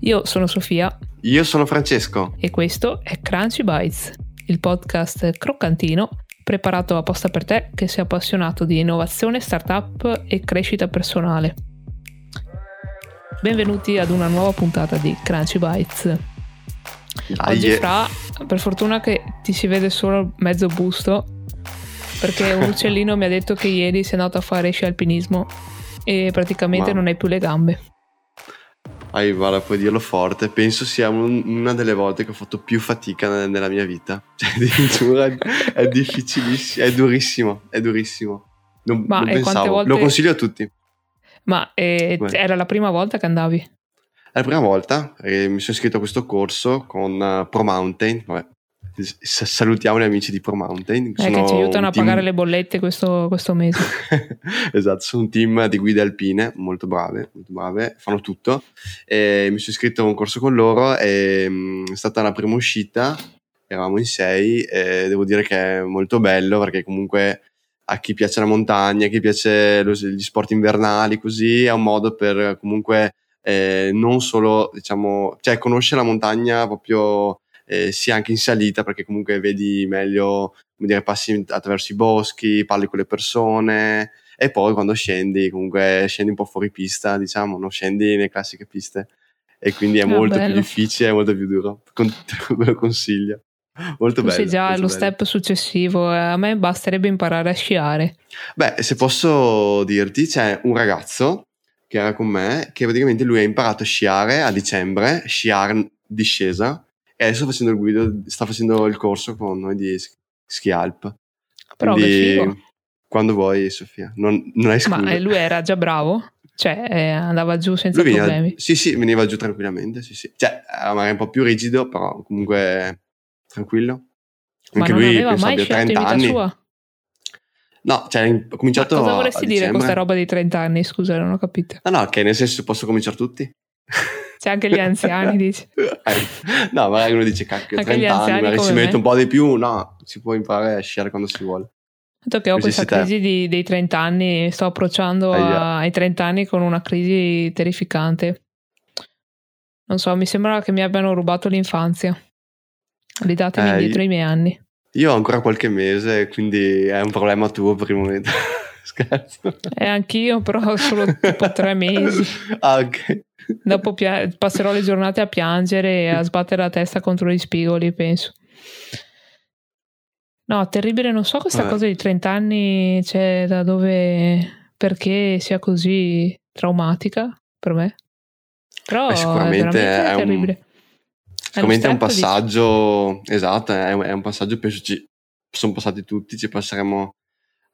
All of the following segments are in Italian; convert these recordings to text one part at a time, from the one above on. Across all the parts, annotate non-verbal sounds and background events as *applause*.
Io sono Sofia. Io sono Francesco. E questo è Crunchy Bites, il podcast croccantino preparato apposta per te che sei appassionato di innovazione, startup e crescita personale. Benvenuti ad una nuova puntata di Crunchy Bites. Oggi eh. fra, per fortuna che ti si vede solo mezzo busto, perché un *laughs* uccellino mi ha detto che ieri sei andato a fare sci alpinismo e praticamente Ma- non hai più le gambe. Ai, guarda, puoi dirlo forte. Penso sia un- una delle volte che ho fatto più fatica ne- nella mia vita. *laughs* Cioè, addirittura è, difficilissimo, è durissimo, è durissimo. Non, Ma, non quante pensavo. volte- Lo consiglio a tutti. Ma eh, era la prima volta che andavi? È la prima volta eh, mi sono iscritto a questo corso con eh, Pro Mountain. Vabbè, salutiamo gli amici di Pro Mountain. Eh, che ci aiutano a pagare le bollette questo, questo mese. *laughs* esatto, sono un team di guide alpine molto brave, molto brave, fanno tutto. E mi sono iscritto a un corso con loro mm, è stata la prima uscita, eravamo in sei e devo dire che è molto bello perché comunque a chi piace la montagna, a chi piace lo- gli sport invernali, così è un modo per comunque eh, non solo, diciamo, cioè conoscere la montagna proprio eh, sia anche in salita perché comunque vedi meglio come dire, passi attraverso i boschi, parli con le persone e poi quando scendi, comunque scendi un po' fuori pista, diciamo, non scendi nelle classiche piste e quindi è Ah, molto bello. più difficile, è molto più duro. Con- *laughs* ve lo consiglio. Molto bello. sei già allo bello. step successivo. eh, A me basterebbe imparare a sciare. Beh, se posso dirti, c'è un ragazzo che era con me che praticamente lui ha imparato a sciare a dicembre, sciare discesa e adesso sta facendo il guido, sta facendo il corso con noi di ski- ski alp. Però Quindi quando vuoi, Sofia, non, non hai scusa. Ma eh, lui era già bravo? Cioè, eh, andava giù senza Lui veniva- problemi. sì, sì, veniva giù tranquillamente, sì, sì. Cioè, magari un po' più rigido, però comunque tranquillo. Ma Anche non lui aveva penso mai abbia sciato in 30 vita anni. sua? No, cioè, ho Ma cominciato cosa a vorresti dire con questa roba di 30 anni? Scusa, non ho capito. No, no, che nel senso posso cominciare tutti. C'è anche gli anziani, *laughs* dici. Eh, no, magari uno dice cacchio, Anche gli 30 anni, magari si mette me. un po' di più, no, si può imparare a sciare quando si vuole. Tanto che ho questa crisi di- dei 30 anni, sto approcciando a- ai 30 anni con una crisi terrificante. Non so, mi sembra che mi abbiano rubato l'infanzia. Ridatemi Eh, indietro i miei anni. Io ho ancora qualche mese, quindi è un problema tuo per il momento. *laughs* Scherzo. E anch'io, però solo tipo tre mesi. *laughs* Ah, ok. Dopo pia- passerò le giornate a piangere e a sbattere la testa contro gli spigoli, penso. No, terribile, non so questa Eh. cosa di 30 anni, cioè da dove, perché sia così traumatica per me. Però Beh, è sicuramente è un- terribile. Sicuramente è un passaggio, esatto, è un, è un passaggio, penso ci sono passati tutti, ci passeremo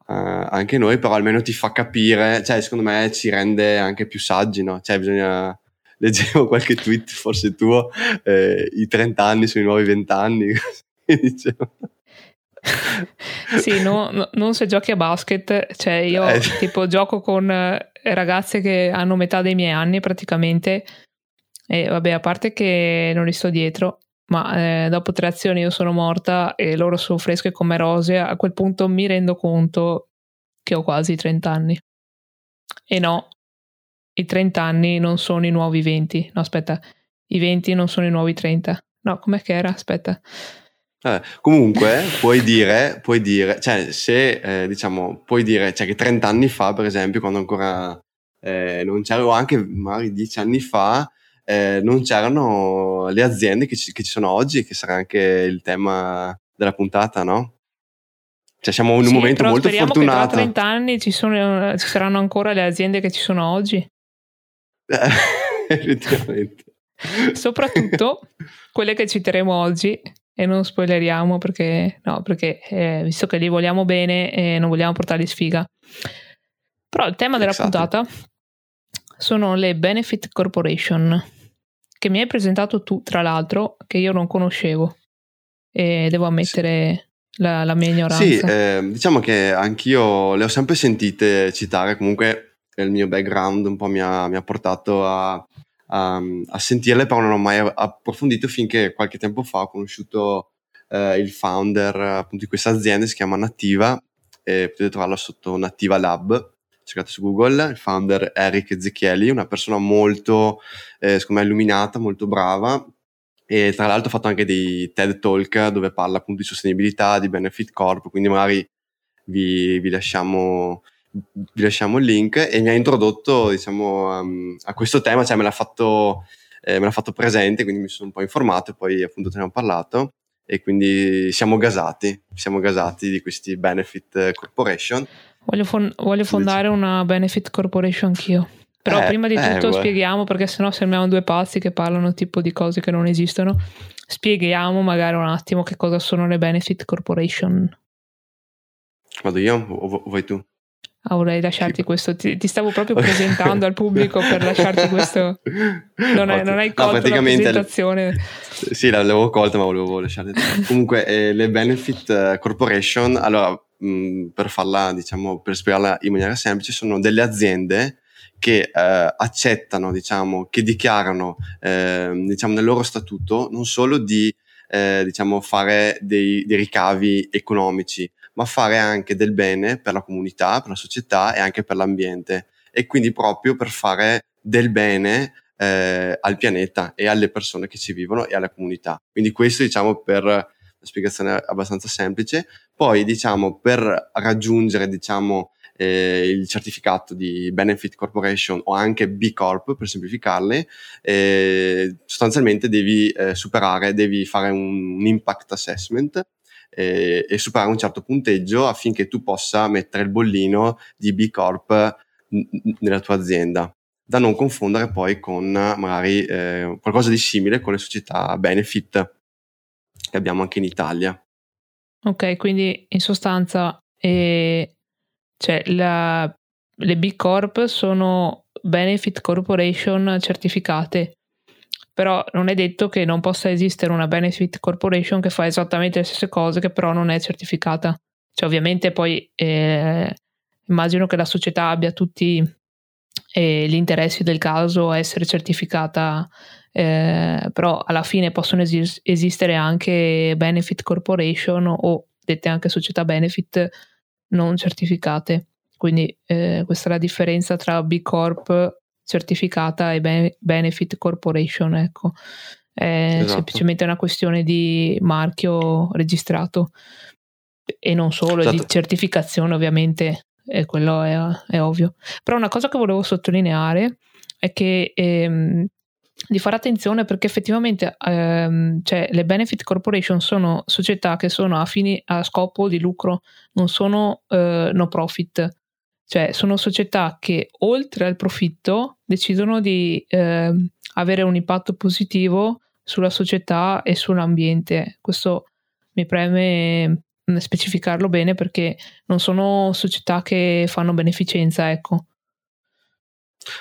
eh, anche noi, però almeno ti fa capire, cioè secondo me ci rende anche più saggi, no? Cioè bisogna, leggevo *laughs* qualche tweet, forse tuo, eh, i 30 anni sono i nuovi 20 anni, *laughs* dicevo. *laughs* Sì, no- no- non se giochi a basket, cioè io Eh. tipo gioco con eh, ragazze che hanno metà dei miei anni praticamente e vabbè, a parte che non li sto dietro, ma eh, dopo tre azioni io sono morta e loro sono fresche come rose, a quel punto mi rendo conto che ho quasi 30 anni. E no, i 30 anni non sono i nuovi 20, no aspetta, i 20 non sono i nuovi 30. No, com'è che era? Aspetta. Eh, comunque puoi dire, puoi dire, cioè se eh, diciamo, puoi dire, cioè che 30 anni fa, per esempio, quando ancora eh, non c'era, o anche magari 10 anni fa, eh, non c'erano le aziende che ci, che ci sono oggi, che sarà anche il tema della puntata, no? Cioè siamo in un Sì, momento molto fortunato. che tra 30 anni ci, sono- ci saranno ancora le aziende che ci sono oggi. *laughs* Effettivamente. Soprattutto quelle che citeremo oggi e non spoileriamo perché, no, perché eh, visto che li vogliamo bene e non vogliamo portarli sfiga. Però il tema della Esatto. puntata sono le Benefit Corporation che mi hai presentato tu, tra l'altro, che io non conoscevo e devo ammettere la, la mia ignoranza. Sì, eh, diciamo che anch'io le ho sempre sentite citare, comunque il mio background un po' mi ha, mi ha portato a, a, a sentirle, però non ho mai approfondito finché qualche tempo fa ho conosciuto eh, il founder appunto di questa azienda, si chiama Nativa, e potete trovarla sotto Nativa Lab, cercate su Google, il founder Eric Ezechieli, una persona molto, eh, secondo me, illuminata, molto brava, e tra l'altro ha fatto anche dei TED Talk dove parla appunto di sostenibilità, di Benefit Corp, quindi magari vi, vi, lasciamo, vi lasciamo, il link e mi ha introdotto diciamo um, a questo tema, cioè me l'ha, fatto, eh, me l'ha fatto presente, quindi mi sono un po' informato e poi appunto te ne ho parlato e quindi siamo gasati, siamo gasati di questi Benefit Corporation. Voglio, fon- voglio fondare una Benefit Corporation anch'io. Però eh, prima di eh, tutto eh, spieghiamo, perché sennò sembriamo due pazzi che parlano tipo di cose che non esistono. Spieghiamo magari un attimo che cosa sono le Benefit Corporation. Vado io o vuoi tu? Ah, vorrei lasciarti sì. questo. Ti, ti, stavo proprio *laughs* presentando al pubblico per lasciarti questo. Non, è, non hai colto no, la presentazione. Sì, l'avevo colta, ma volevo lasciarti. Comunque, eh, le Benefit eh, Corporation, allora, mh, per farla, diciamo, per spiegarla in maniera semplice, sono delle aziende che eh, accettano, diciamo, che dichiarano, eh, diciamo, nel loro statuto non solo di, eh, diciamo, fare dei, dei, ricavi economici, ma fare anche del bene per la comunità, per la società e anche per l'ambiente. E quindi proprio per fare del bene eh, al pianeta e alle persone che ci vivono e alla comunità. Quindi questo, diciamo, per una spiegazione abbastanza semplice. Poi, diciamo, per raggiungere, diciamo, eh, il certificato di Benefit Corporation o anche B Corp per semplificarle, eh, sostanzialmente devi eh, superare, devi fare un, un impact assessment eh, e superare un certo punteggio affinché tu possa mettere il bollino di B Corp nella tua azienda da non confondere poi con magari eh, qualcosa di simile con le società benefit che abbiamo anche in Italia. Ok, quindi in sostanza eh, cioè, la, le B Corp sono benefit corporation certificate, però non è detto che non possa esistere una benefit corporation che fa esattamente le stesse cose, che però non è certificata. Cioè, ovviamente poi eh, immagino che la società abbia tutti eh, gli interessi del caso a essere certificata, eh, però alla fine possono esis- esistere anche benefit corporation o dette anche società benefit non certificate. Quindi eh, questa è la differenza tra B Corp certificata e be- Benefit Corporation. Ecco. È esatto. semplicemente una questione di marchio registrato e non solo, esatto. di certificazione ovviamente, e quello è, è, ovvio. Però una cosa che volevo sottolineare è che ehm, di fare attenzione perché effettivamente ehm, cioè, le benefit corporation sono società che sono a, fini, a scopo di lucro, non sono eh, no profit, cioè sono società che oltre al profitto decidono di eh, avere un impatto positivo sulla società e sull'ambiente. Questo mi preme mm, specificarlo bene perché non sono società che fanno beneficenza, ecco.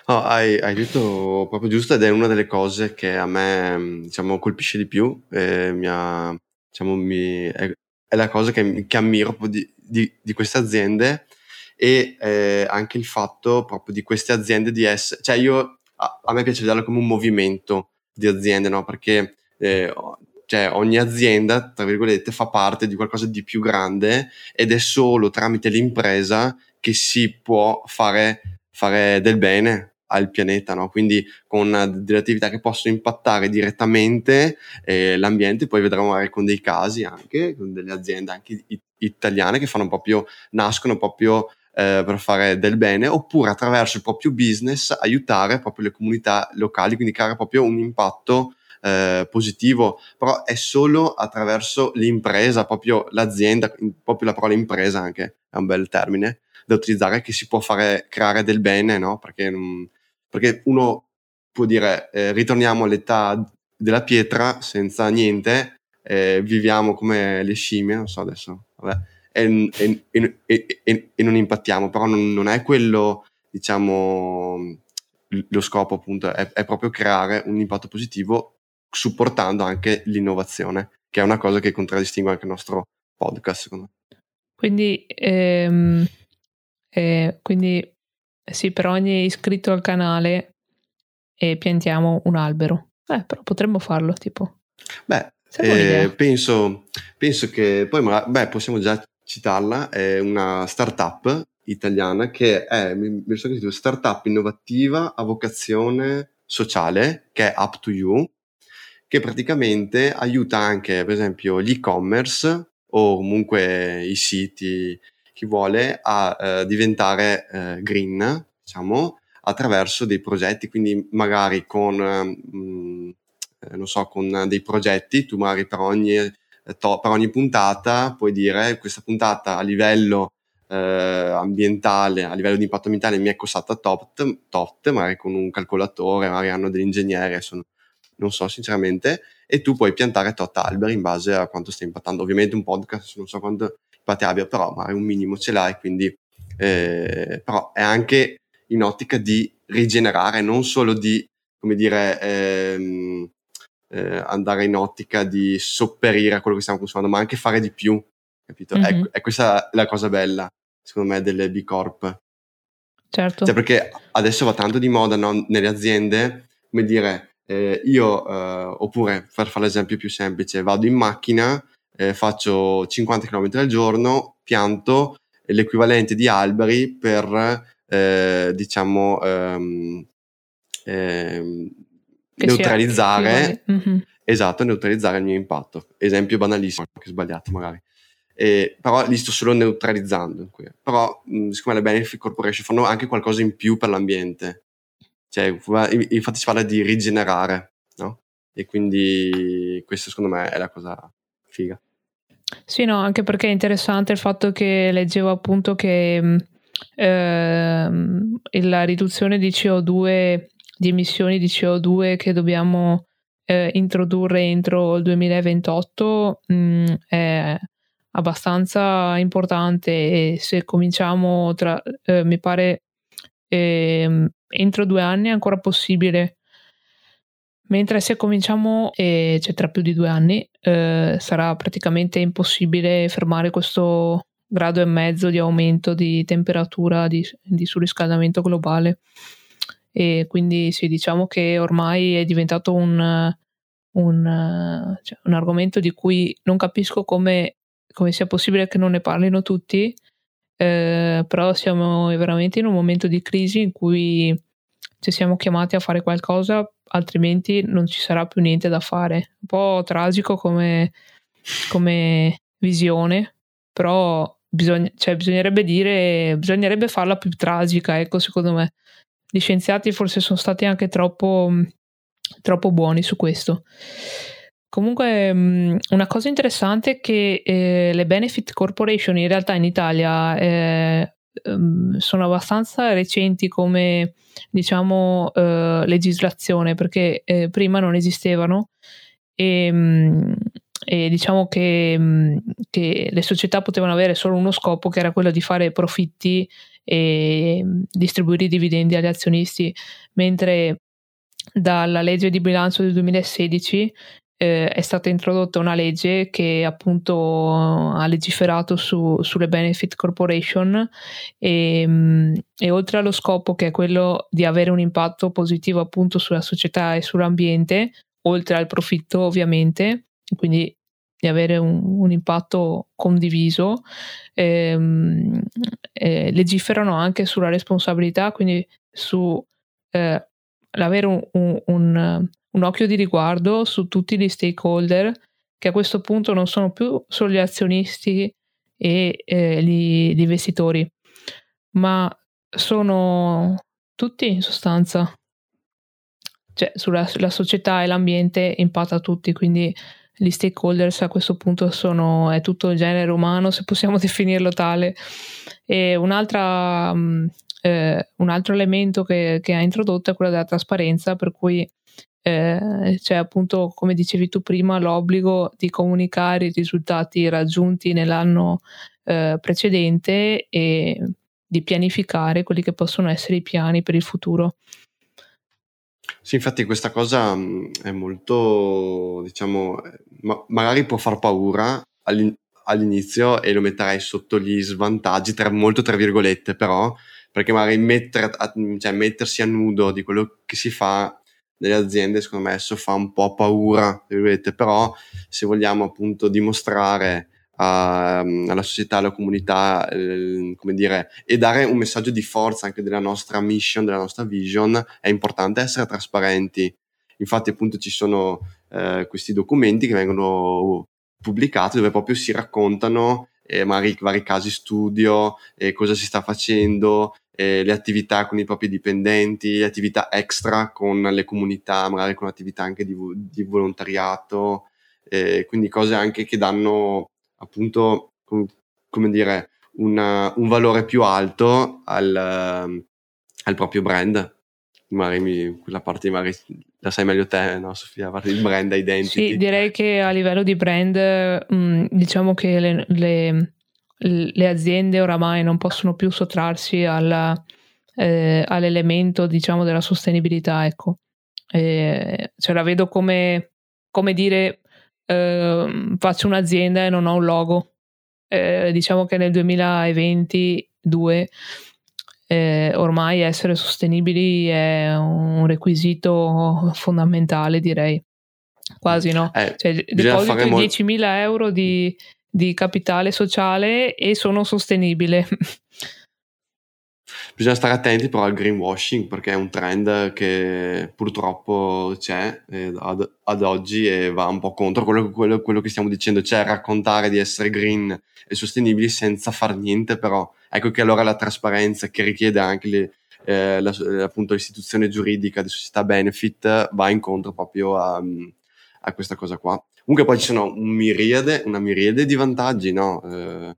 Oh, hai, hai detto proprio giusto ed è una delle cose che a me diciamo, colpisce di più, mi ha, diciamo, mi, è, è, la cosa che, che ammiro di, di, di, queste aziende e eh, anche il fatto proprio di queste aziende di essere, cioè io a, a me piace vederlo come un movimento di aziende, no? perché eh, cioè ogni azienda, tra virgolette, fa parte di qualcosa di più grande ed è solo tramite l'impresa che si può fare fare del bene al pianeta, no? quindi con delle attività che possono impattare direttamente eh, l'ambiente, poi vedremo magari con dei casi anche, con delle aziende anche italiane che fanno proprio, nascono proprio eh, per fare del bene, oppure attraverso il proprio business aiutare proprio le comunità locali, quindi creare proprio un impatto eh, positivo, però è solo attraverso l'impresa, proprio l'azienda, proprio la parola impresa anche è un bel termine, da utilizzare che si può fare, creare del bene, no? Perché, perché uno può dire eh, ritorniamo all'età della pietra senza niente, eh, viviamo come le scimmie, non so adesso, vabbè, e, e, e, e non impattiamo, però non, non, è quello, diciamo, lo scopo appunto, è, è proprio creare un impatto positivo supportando anche l'innovazione, che è una cosa che contraddistingue anche il nostro podcast, secondo me. Quindi ehm, e quindi sì, per ogni iscritto al canale e piantiamo un albero. Eh, però potremmo farlo, tipo. Beh, eh, penso, penso, che poi beh, possiamo già citarla, è una startup italiana che è, mi, mi sono scritto, startup innovativa a vocazione sociale, che è Up to You, che praticamente aiuta anche, per esempio, gli e-commerce o comunque i siti, chi vuole, a eh, diventare eh, green, diciamo, attraverso dei progetti, quindi magari con, mh, mm, eh, non so, con dei progetti, tu magari per ogni, to- per ogni puntata puoi dire questa puntata a livello eh, ambientale, a livello di impatto ambientale mi è costata tot, tot, magari con un calcolatore, magari hanno degli ingegneri, sono, non so sinceramente, e tu puoi piantare tot alberi in base a quanto stai impattando. Ovviamente un podcast non so quanto impatti abbia, però magari un minimo ce l'hai, quindi eh, però è anche in ottica di rigenerare, non solo di, come dire, ehm, eh, andare in ottica di sopperire a quello che stiamo consumando, ma anche fare di più, capito? Mm-hmm. È, è, questa la cosa bella, secondo me, delle B Corp. Certo. Cioè, perché adesso va tanto di moda no? nelle aziende, come dire, eh, io, eh, oppure per fare l'esempio più semplice, vado in macchina, eh, faccio 50 km al giorno, pianto l'equivalente di alberi per eh, diciamo, ehm, ehm, neutralizzare, mm-hmm. esatto, neutralizzare il mio impatto. Esempio banalissimo, anche sbagliato magari. Eh, però li sto solo neutralizzando. Però, mh, siccome le Benefit Corporation fanno anche qualcosa in più per l'ambiente, cioè, infatti si parla di rigenerare, no? E quindi questo secondo me è la cosa figa. Sì, no, anche perché è interessante il fatto che leggevo appunto che ehm, la riduzione di CO2, di emissioni di CO2 che dobbiamo eh, introdurre entro il 2028 mh, mm, è abbastanza importante e se cominciamo tra, eh, mi pare eh, entro due anni è ancora possibile. Mentre se cominciamo e cioè tra più di due anni eh, sarà praticamente impossibile fermare questo grado e mezzo di aumento di temperatura di, di surriscaldamento globale e quindi sì diciamo che ormai è diventato un, un, cioè, un argomento di cui non capisco come, come, sia possibile che non ne parlino tutti eh, però siamo veramente in un momento di crisi in cui ci siamo chiamati a fare qualcosa altrimenti non ci sarà più niente da fare un po' tragico come, come visione però bisogna, cioè, bisognerebbe dire, bisognerebbe farla più tragica, ecco, secondo me. Gli scienziati forse sono stati anche troppo, troppo buoni su questo. Comunque, una cosa interessante è che eh, le Benefit Corporation in realtà in Italia eh, sono abbastanza recenti come diciamo eh, legislazione perché eh, prima non esistevano e, e diciamo che, mm, che, le società potevano avere solo uno scopo che era quello di fare profitti e mm, distribuire i dividendi agli azionisti, mentre dalla legge di bilancio del 2016 eh, è stata introdotta una legge che appunto ha legiferato su, sulle benefit corporation e, mm, e, oltre allo scopo che è quello di avere un impatto positivo appunto sulla società e sull'ambiente, oltre al profitto ovviamente, quindi di avere un, un impatto condiviso, ehm, eh, legiferano anche sulla responsabilità, quindi su eh, l'avere un, un, un, occhio di riguardo su tutti gli stakeholder che a questo punto non sono più solo gli azionisti e eh, gli, gli, investitori, ma sono tutti in sostanza. Cioè, sulla, sulla società e l'ambiente impatta tutti, quindi gli stakeholders a questo punto sono, è tutto il genere umano, se possiamo *laughs* definirlo tale. E un'altra, mm, eh, un altro elemento che, che, ha introdotto è quello della trasparenza, per cui eh, c'è appunto, come dicevi tu prima, l'obbligo di comunicare i risultati raggiunti nell'anno eh, precedente e di pianificare quelli che possono essere i piani per il futuro. Sì, infatti questa cosa mh, è molto, diciamo, ma- magari può far paura all'in- all'inizio e lo metterei sotto gli svantaggi, tra, molto tra virgolette, però, perché magari mettere, cioè, mettersi a nudo di quello che si fa nelle aziende, secondo me, adesso fa un po' paura, però se vogliamo appunto dimostrare a, alla società, alla comunità, eh, come dire, e dare un messaggio di forza anche della nostra mission, della nostra vision, è importante essere trasparenti. Infatti, appunto, ci sono eh, questi documenti che vengono pubblicati dove proprio si raccontano eh, magari vari casi studio, eh, cosa si sta facendo, eh, le attività con i propri dipendenti, le attività extra con le comunità, magari con attività anche di, di volontariato, eh, quindi cose anche che danno appunto, com- come dire, una, un valore più alto al, al proprio brand. Magari mi, quella parte magari la sai meglio te, no Sofia? La parte di brand identity. Sì, direi che a livello di brand, mh, mm, diciamo che le, le, le, aziende oramai non possono più sottrarsi alla, eh, all'elemento, diciamo, della sostenibilità, ecco. Eh, cioè la vedo come, come dire eh, faccio un'azienda e non ho un logo. Eh, diciamo che nel 2022 eh, ormai essere sostenibili è un requisito fondamentale, direi. Quasi no? Eh, cioè, deposito 10.000 euro di, di capitale sociale e sono sostenibile. *laughs* Bisogna stare attenti però al greenwashing perché è un trend che purtroppo c'è eh, ad, ad, oggi e va un po' contro quello, quello, quello, che stiamo dicendo, cioè raccontare di essere green e sostenibili senza far niente però. Ecco che allora la trasparenza che richiede anche le, eh, la, appunto l'istituzione giuridica di società benefit va incontro proprio a, a, questa cosa qua. Comunque poi ci sono un miriade, una miriade di vantaggi, no? Eh,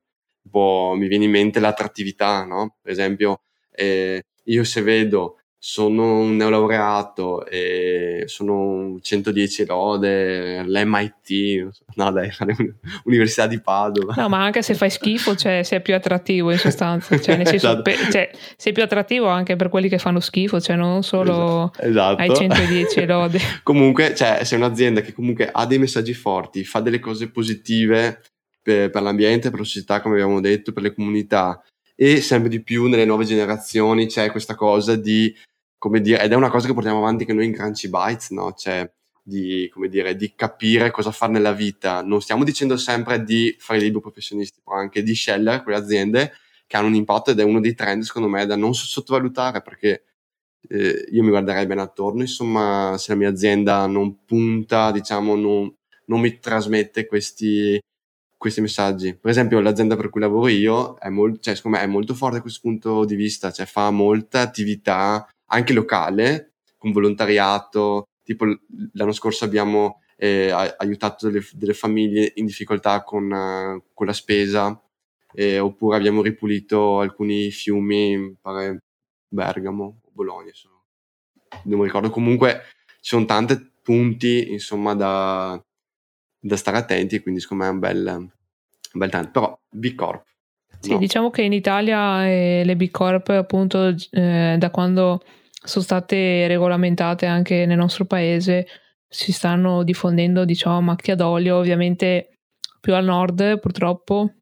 mi viene in mente l'attrattività, no? Per esempio, eh, io se vedo sono un neolaureato e sono 110 lode, l'MIT, no dai, *laughs* l'Università di Padova. No, ma anche se fai schifo, cioè, sei più attrattivo in sostanza, cioè, nel senso, esatto. per, cioè, sei più attrattivo anche per quelli che fanno schifo, cioè non solo esatto. ai 110 lode. *laughs* comunque, cioè, sei un'azienda che comunque ha dei messaggi forti, fa delle cose positive per, per l'ambiente, per la società, come abbiamo detto, per le comunità, e sempre di più nelle nuove generazioni c'è questa cosa di, come dire, ed è una cosa che portiamo avanti anche noi in Crunchy Bytes, no? Cioè, di, come dire, di capire cosa fare nella vita. Non stiamo dicendo sempre di fare libri professionisti, ma anche di scegliere quelle aziende che hanno un impatto ed è uno dei trend, secondo me, da non sottovalutare perché eh, io mi guarderei bene attorno, insomma, se la mia azienda non punta, diciamo, non, non mi trasmette questi, questi messaggi. Per esempio, l'azienda per cui lavoro io è, molt, cioè, me, è molto forte da questo punto di vista, cioè fa molta attività anche locale, con volontariato. Tipo l'anno scorso abbiamo eh, aiutato delle, delle, famiglie in difficoltà con, uh, con la spesa, eh, oppure abbiamo ripulito alcuni fiumi, pare Bergamo o Bologna. Sono, non mi ricordo. Comunque ci sono tanti punti, insomma, da, da stare attenti, quindi secondo me è un bel, un bel trend. Però B Corp. Sì, no. diciamo che in Italia eh, le B Corp, appunto, eh, da quando sono state regolamentate anche nel nostro paese, si stanno diffondendo, diciamo, a macchia d'olio, ovviamente più al nord purtroppo,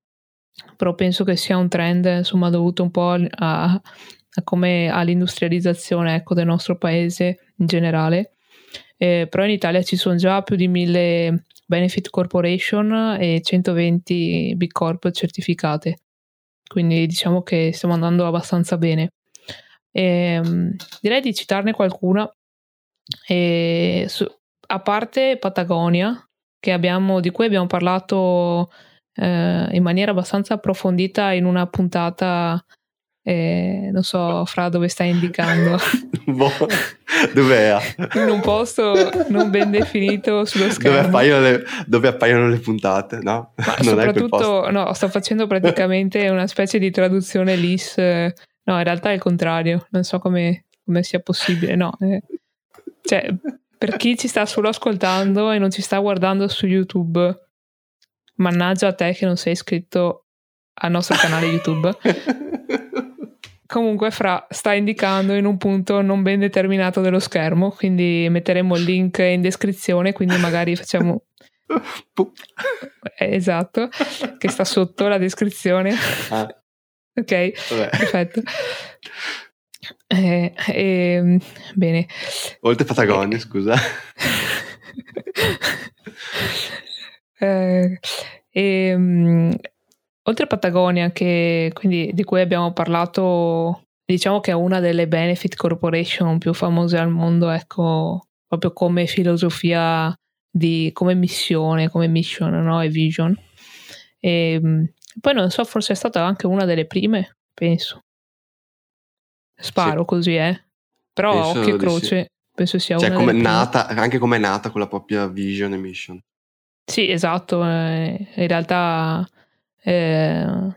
però penso che sia un trend, insomma, dovuto un po' a, a come all'industrializzazione ecco, del nostro paese in generale. Eh, però in Italia ci sono già più di mille Benefit Corporation e 120 Big Corp certificate. Quindi diciamo che stiamo andando abbastanza bene. E, um, direi di citarne qualcuna. E, su, a parte Patagonia, abbiamo, di cui abbiamo parlato eh, in maniera abbastanza approfondita in una puntata eh, non so, Fra, dove stai indicando? *laughs* boh, dov'è? In un posto non ben definito sullo schermo. Dove appaiono le, dove appaiono le puntate, no? Ma *laughs* non soprattutto, no, sto facendo praticamente *laughs* una specie di traduzione LIS. No, in realtà è il contrario, non so come, come sia possibile, no. Eh, cioè, per chi ci sta solo ascoltando e non ci sta guardando su YouTube, mannaggia a te che non sei iscritto al nostro canale YouTube. Comunque Fra sta indicando in un punto non ben determinato dello schermo, quindi metteremo il link in descrizione, quindi magari facciamo... *laughs* Eh, esatto, che sta sotto la descrizione. Ah. *laughs* ok, Vabbè. perfetto. Eh, eh, bene. Oltre Patagonia, scusa. *laughs* Eh, E, um, oltre a Patagonia, che, quindi, di cui abbiamo parlato, diciamo che è una delle benefit corporation più famose al mondo, ecco, proprio come filosofia di come missione, come mission no? e vision. E, um, poi non so, forse è stata anche una delle prime, penso. Sparo sì. così, eh. Però penso occhio e croce, sì. penso sia cioè, una come nata, prime. anche come è nata con la propria vision e mission. Sì, esatto. Eh, in realtà eh,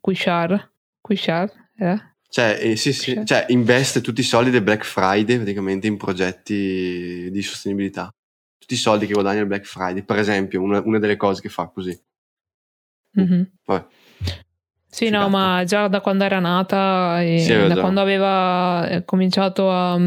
Quishar, Quishar eh? Cioè, eh, sì, sì, cioè, investe tutti i soldi del Black Friday praticamente in progetti di sostenibilità. Tutti i soldi che guadagna il Black Friday, per esempio, una, una delle cose che fa così. Mm-hmm. Sì, Figato. no, ma già da quando era nata e sì, da quando aveva eh, cominciato a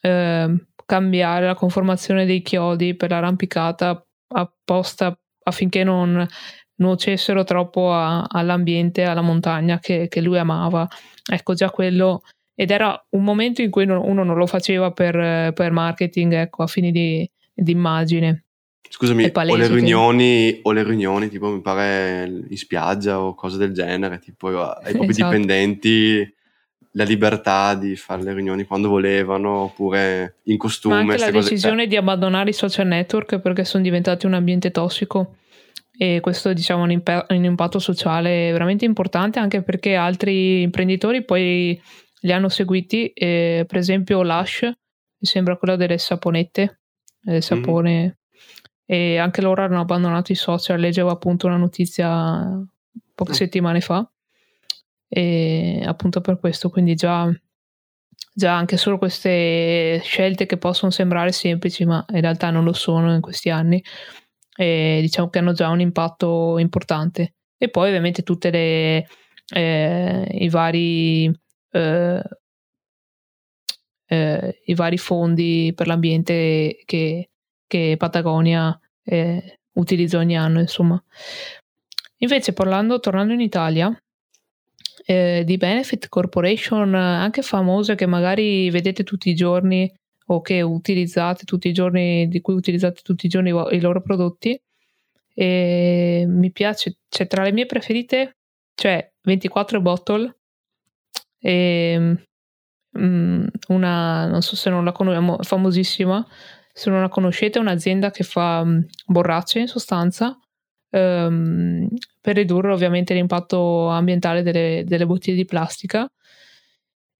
eh, cambiare la conformazione dei chiodi per l'arrampicata apposta affinché non nuocessero troppo a, all'ambiente, alla montagna che, che, lui amava. Ecco, già quello. Ed era un momento in cui uno non lo faceva per, per marketing, ecco, a fini di, di immagine. Scusami, o le, riunioni, che... o le riunioni, tipo mi pare in spiaggia o cose del genere, tipo ai propri esatto. dipendenti la libertà di fare le riunioni quando volevano oppure in costume. Ma anche la decisione cose... di abbandonare i social network perché sono diventati un ambiente tossico e questo diciamo un, imp- un impatto sociale veramente importante anche perché altri imprenditori poi li hanno seguiti, eh, per esempio Lush, mi sembra quello delle saponette, del sapone. Mm e anche loro hanno abbandonato i social. Leggevo appunto una notizia poche mm. settimane fa e appunto per questo, quindi già, già anche solo queste scelte che possono sembrare semplici, ma in realtà non lo sono in questi anni, e diciamo che hanno già un impatto importante. E poi ovviamente tutte le eh, i vari eh, eh, i vari fondi per l'ambiente che, che Patagonia eh, utilizza ogni anno, insomma. Invece parlando, tornando in Italia, eh, di benefit corporation anche famose che magari vedete tutti i giorni o che utilizzate tutti i giorni, di cui utilizzate tutti i giorni i loro prodotti. E mi piace, cioè tra le mie preferite c'è 24 Bottle e um, una, non so se non la conosciamo, famosissima, se non la conoscete, è un'azienda che fa mm, borracce in sostanza um, per ridurre ovviamente l'impatto ambientale delle, delle bottiglie di plastica.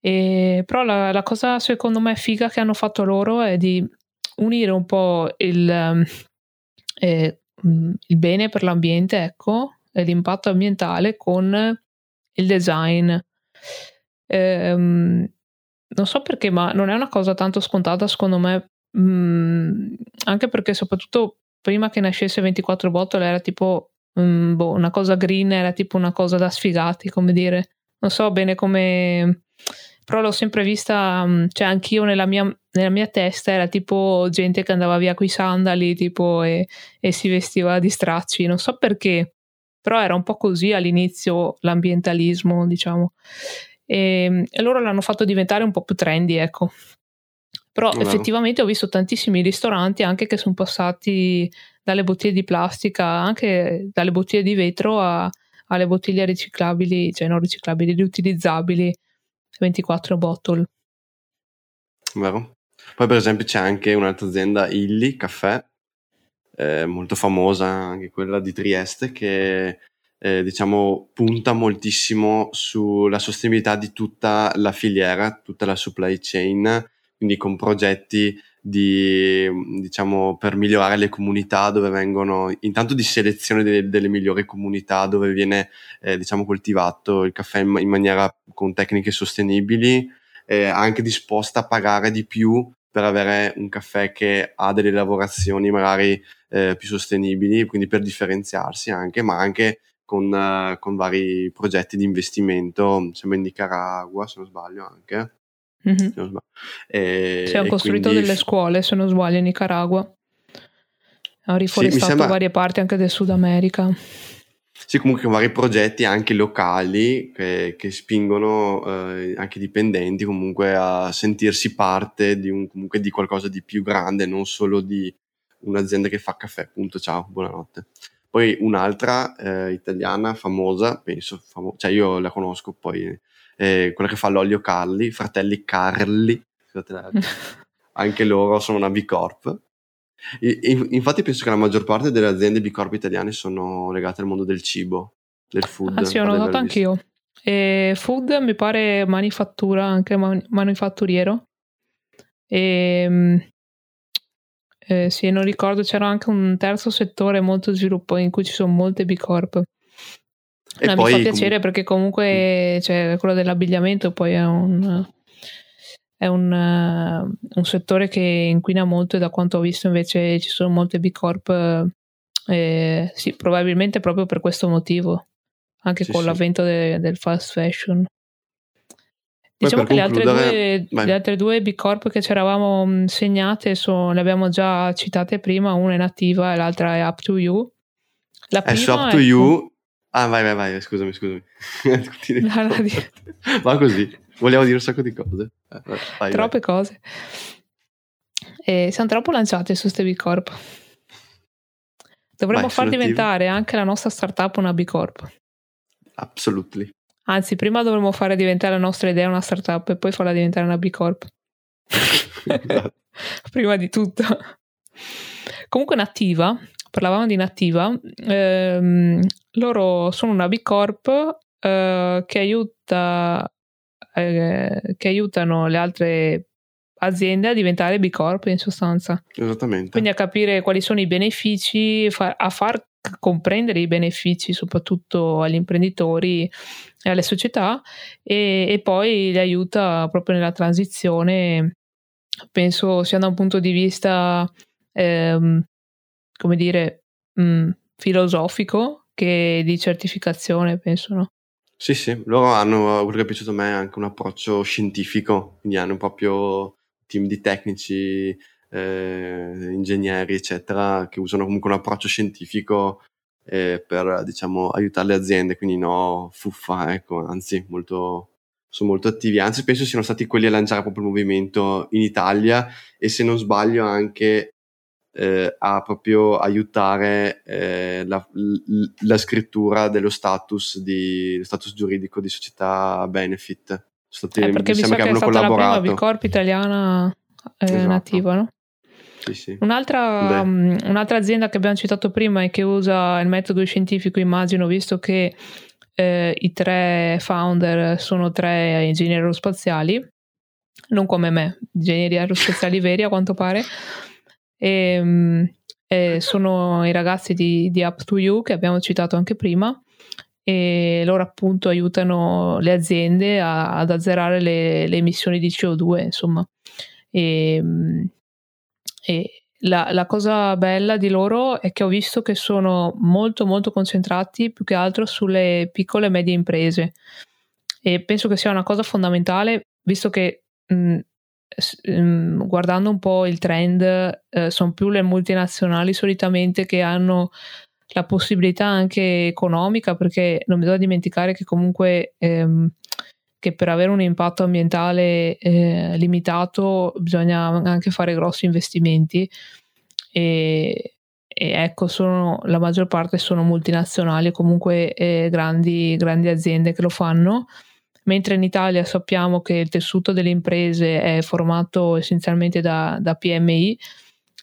E, però la, la, cosa secondo me figa che hanno fatto loro è di unire un po' il, um, eh, mm, il bene per l'ambiente, ecco, e l'impatto ambientale con il design. Um, non so perché, ma non è una cosa tanto scontata secondo me Mm, anche perché soprattutto prima che nascesse 24 bottle era tipo mm, boh, una cosa green, era tipo una cosa da sfigati, come dire. Non so bene come... Però l'ho sempre vista, mm, cioè anch'io nella mia, nella mia testa era tipo gente che andava via con i sandali tipo e, e si vestiva di stracci, non so perché, però era un po' così all'inizio l'ambientalismo, diciamo. E, e loro l'hanno fatto diventare un po' più trendy, ecco. Però no. effettivamente ho visto tantissimi ristoranti anche che sono passati dalle bottiglie di plastica, anche dalle bottiglie di vetro a, alle bottiglie riciclabili, cioè non riciclabili, riutilizzabili, 24 bottle. Vero. Poi per esempio c'è anche un'altra azienda, Illy Caffè, eh, molto famosa, anche quella di Trieste, che eh, diciamo punta moltissimo sulla sostenibilità di tutta la filiera, tutta la supply chain quindi con progetti di, diciamo, per migliorare le comunità dove vengono, intanto di selezione delle, delle migliori comunità dove viene, eh, diciamo, coltivato il caffè in, in maniera con tecniche sostenibili, eh, anche disposta a pagare di più per avere un caffè che ha delle lavorazioni magari eh, più sostenibili, quindi per differenziarsi anche, ma anche con, uh, con vari progetti di investimento, sembra in Nicaragua se non sbaglio anche. Mm-hmm. E, sì, hanno costruito quindi... delle scuole, se non sbaglio, in Nicaragua. Hanno riforestato sì, sembra... varie parti anche del Sud America. Sì, comunque vari progetti anche locali che, che spingono eh, anche i dipendenti comunque a sentirsi parte di, un, comunque di qualcosa di più grande, non solo di un'azienda che fa caffè, appunto, ciao, buonanotte. Poi un'altra eh, italiana famosa, penso, famo- cioè io la conosco poi, eh, quella che fa l'olio Carli, fratelli Carli, *laughs* anche loro sono una B Corp. E, infatti penso che la maggior parte delle aziende B Corp italiane sono legate al mondo del cibo, del food. Ah sì, ho notato anch'io. E food mi pare manifattura, anche man- manifatturiero. E, ehm, eh, sì, non ricordo, c'era anche un terzo settore molto sviluppo in cui ci sono molte B Corp. E poi, mi fa piacere com- perché comunque cioè, quello dell'abbigliamento poi è un, è un, uh, un, settore che inquina molto e da quanto ho visto invece ci sono molte B Corp, eh, sì, probabilmente proprio per questo motivo, anche sì, con sì. l'avvento de- del fast fashion. Diciamo che le altre, due, le altre, due, B Corp che ci eravamo mm, segnate sono, le abbiamo già citate prima, una è nativa e l'altra è Up to You. La prima è Up to You. Ah, vai, vai, vai, scusami, scusami. *laughs* Va così, vogliamo dire un sacco di cose. Eh, vai, Troppe vai. cose. E siamo troppo lanciate su queste B Corp. Dovremmo far diventare anche la nostra startup una B Corp. Absolutely. Anzi, prima dovremmo fare diventare la nostra idea una startup e poi farla diventare una B Corp. *laughs* *laughs* prima di tutto. Comunque Nativa, parlavamo di Nativa, ehm, loro sono una B Corp eh, che, aiuta, eh, che aiutano le altre aziende a diventare B Corp in sostanza. Esattamente. Quindi a capire quali sono i benefici, a far comprendere i benefici soprattutto agli imprenditori e alle società e, e poi li aiuta proprio nella transizione, penso sia da un punto di vista, ehm, come dire, mh, mm, filosofico che di certificazione, penso, no? Sì, sì, loro hanno, quello che è piaciuto a me, anche un approccio scientifico, quindi hanno proprio team di tecnici, eh, ingegneri, eccetera, che usano comunque un approccio scientifico eh, per diciamo aiutare le aziende, quindi no fuffa, ecco, anzi molto, sono molto attivi, anzi penso siano stati quelli a lanciare proprio il movimento in Italia e se non sbaglio anche eh, a proprio aiutare eh, la, la, scrittura dello status, di, status giuridico di società benefit. Stati, eh, perché mi, mi sa che, che è stata collaborato. la prima B Corp italiana eh, esatto. nativa, no? Sì, sì. Un'altra, um, un'altra, azienda che abbiamo citato prima e che usa il metodo scientifico, immagino, visto che eh, i tre founder sono tre ingegneri aerospaziali, non come me, ingegneri aerospaziali veri a quanto pare, e, um, e sono i ragazzi di, di Up to You che abbiamo citato anche prima e loro appunto aiutano le aziende a, ad azzerare le, le, emissioni di CO2, insomma. E, um, e la, la, cosa bella di loro è che ho visto che sono molto molto concentrati più che altro sulle piccole e medie imprese e penso che sia una cosa fondamentale visto che mh, guardando un po' il trend eh, sono più le multinazionali solitamente che hanno la possibilità anche economica perché non bisogna dimenticare che comunque ehm, che per avere un impatto ambientale eh, limitato bisogna anche fare grossi investimenti. E, e ecco, sono, la maggior parte sono multinazionali, comunque eh, grandi, grandi aziende che lo fanno mentre in Italia sappiamo che il tessuto delle imprese è formato essenzialmente da, da PMI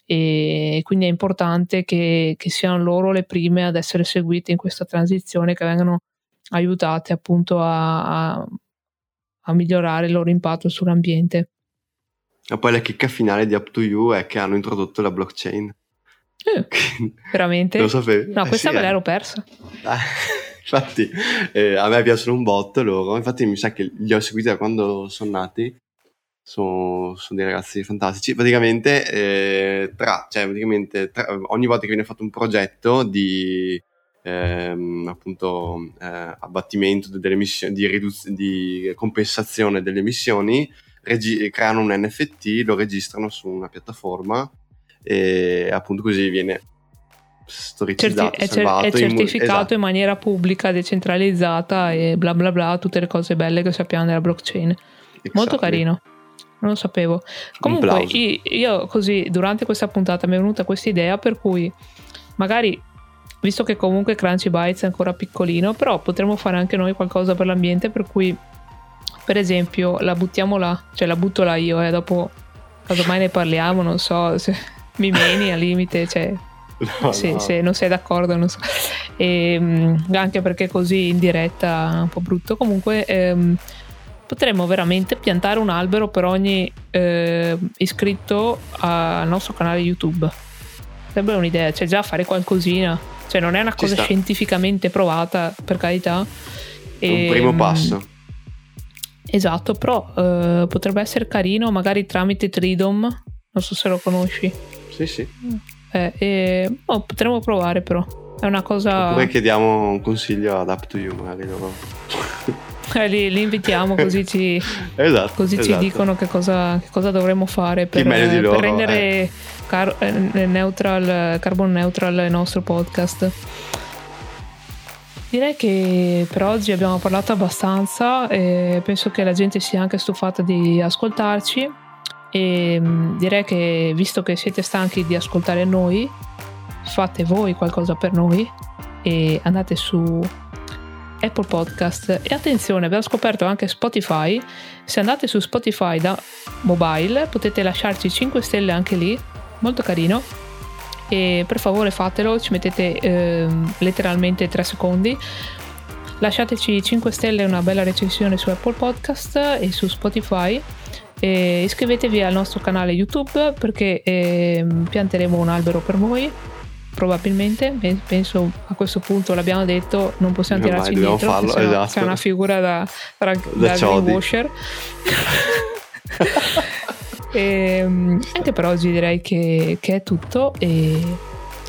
e quindi è importante che, che, siano loro le prime ad essere seguite in questa transizione, che vengano aiutate appunto a, a, a migliorare il loro impatto sull'ambiente. E poi la chicca finale di Up to You è che hanno introdotto la blockchain. Eh, *laughs* veramente? Lo sapevi? No, questa eh, sì, me l'ero persa. Ah, infatti, eh, a me piacciono un botto loro. Infatti, mi sa che li ho seguiti da quando sono nati. Sono, sono dei ragazzi fantastici. Praticamente, eh, tra, cioè, praticamente tra, ogni volta che viene fatto un progetto di ehm, appunto eh, abbattimento delle emissioni, di, riduz- di compensazione delle emissioni, regi- creano un NFT, lo registrano su una piattaforma e appunto così viene storicizzato, Certi- salvato, è, certificato in, esatto. in maniera pubblica, decentralizzata e bla bla bla, tutte le cose belle che sappiamo della blockchain. Exactly. Molto carino. Non lo sapevo. Comunque, io, io, così durante questa puntata mi è venuta questa idea per cui magari visto che comunque Crunchy Bites è ancora piccolino, però potremmo fare anche noi qualcosa per l'ambiente, per cui per esempio la buttiamo là, cioè la butto là io e eh, dopo casomai ne parliamo, non so, se *laughs* mi meni al limite, cioè no, se, no. se, non sei d'accordo, non so. E, ehm, anche perché così in diretta è un po' brutto. Comunque ehm, potremmo veramente piantare un albero per ogni eh, iscritto al nostro canale YouTube. Sembra un'idea, cioè già fare qualcosina, cioè non è una cosa scientificamente provata, per carità. E, un primo ehm, passo. Esatto, però eh, potrebbe essere carino magari tramite Tridom, non so se lo conosci. Sì, sì. Eh, e, oh, potremmo provare però, è una cosa... Oppure chiediamo un consiglio ad Up to You magari loro. *laughs* Eh, li, li, invitiamo così ci, *laughs* esatto, così esatto. ci dicono che cosa, che cosa, dovremmo fare per, loro, per rendere eh. car- eh, neutral, carbon neutral il nostro podcast. Direi che per oggi abbiamo parlato abbastanza e penso che la gente sia anche stufata di ascoltarci e mm, direi che visto che siete stanchi di ascoltare noi, fate voi qualcosa per noi e andate su Apple Podcast. E attenzione abbiamo scoperto anche Spotify. Se andate su Spotify da mobile potete lasciarci 5 stelle anche lì molto carino. E per favore fatelo ci mettete eh, letteralmente 3 secondi. Lasciateci 5 stelle e una bella recensione su Apple Podcast e su Spotify e iscrivetevi al nostro canale YouTube perché eh, pianteremo un albero per voi probabilmente. Penso a questo punto l'abbiamo detto non possiamo tirarci Ormai indietro farlo, esatto. c'è una figura da, da, da, da greenwasher. *laughs* E, anche per oggi direi che, che è tutto e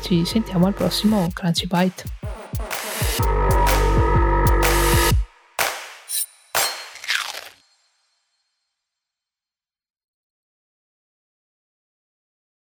ci sentiamo al prossimo Crunchy Bite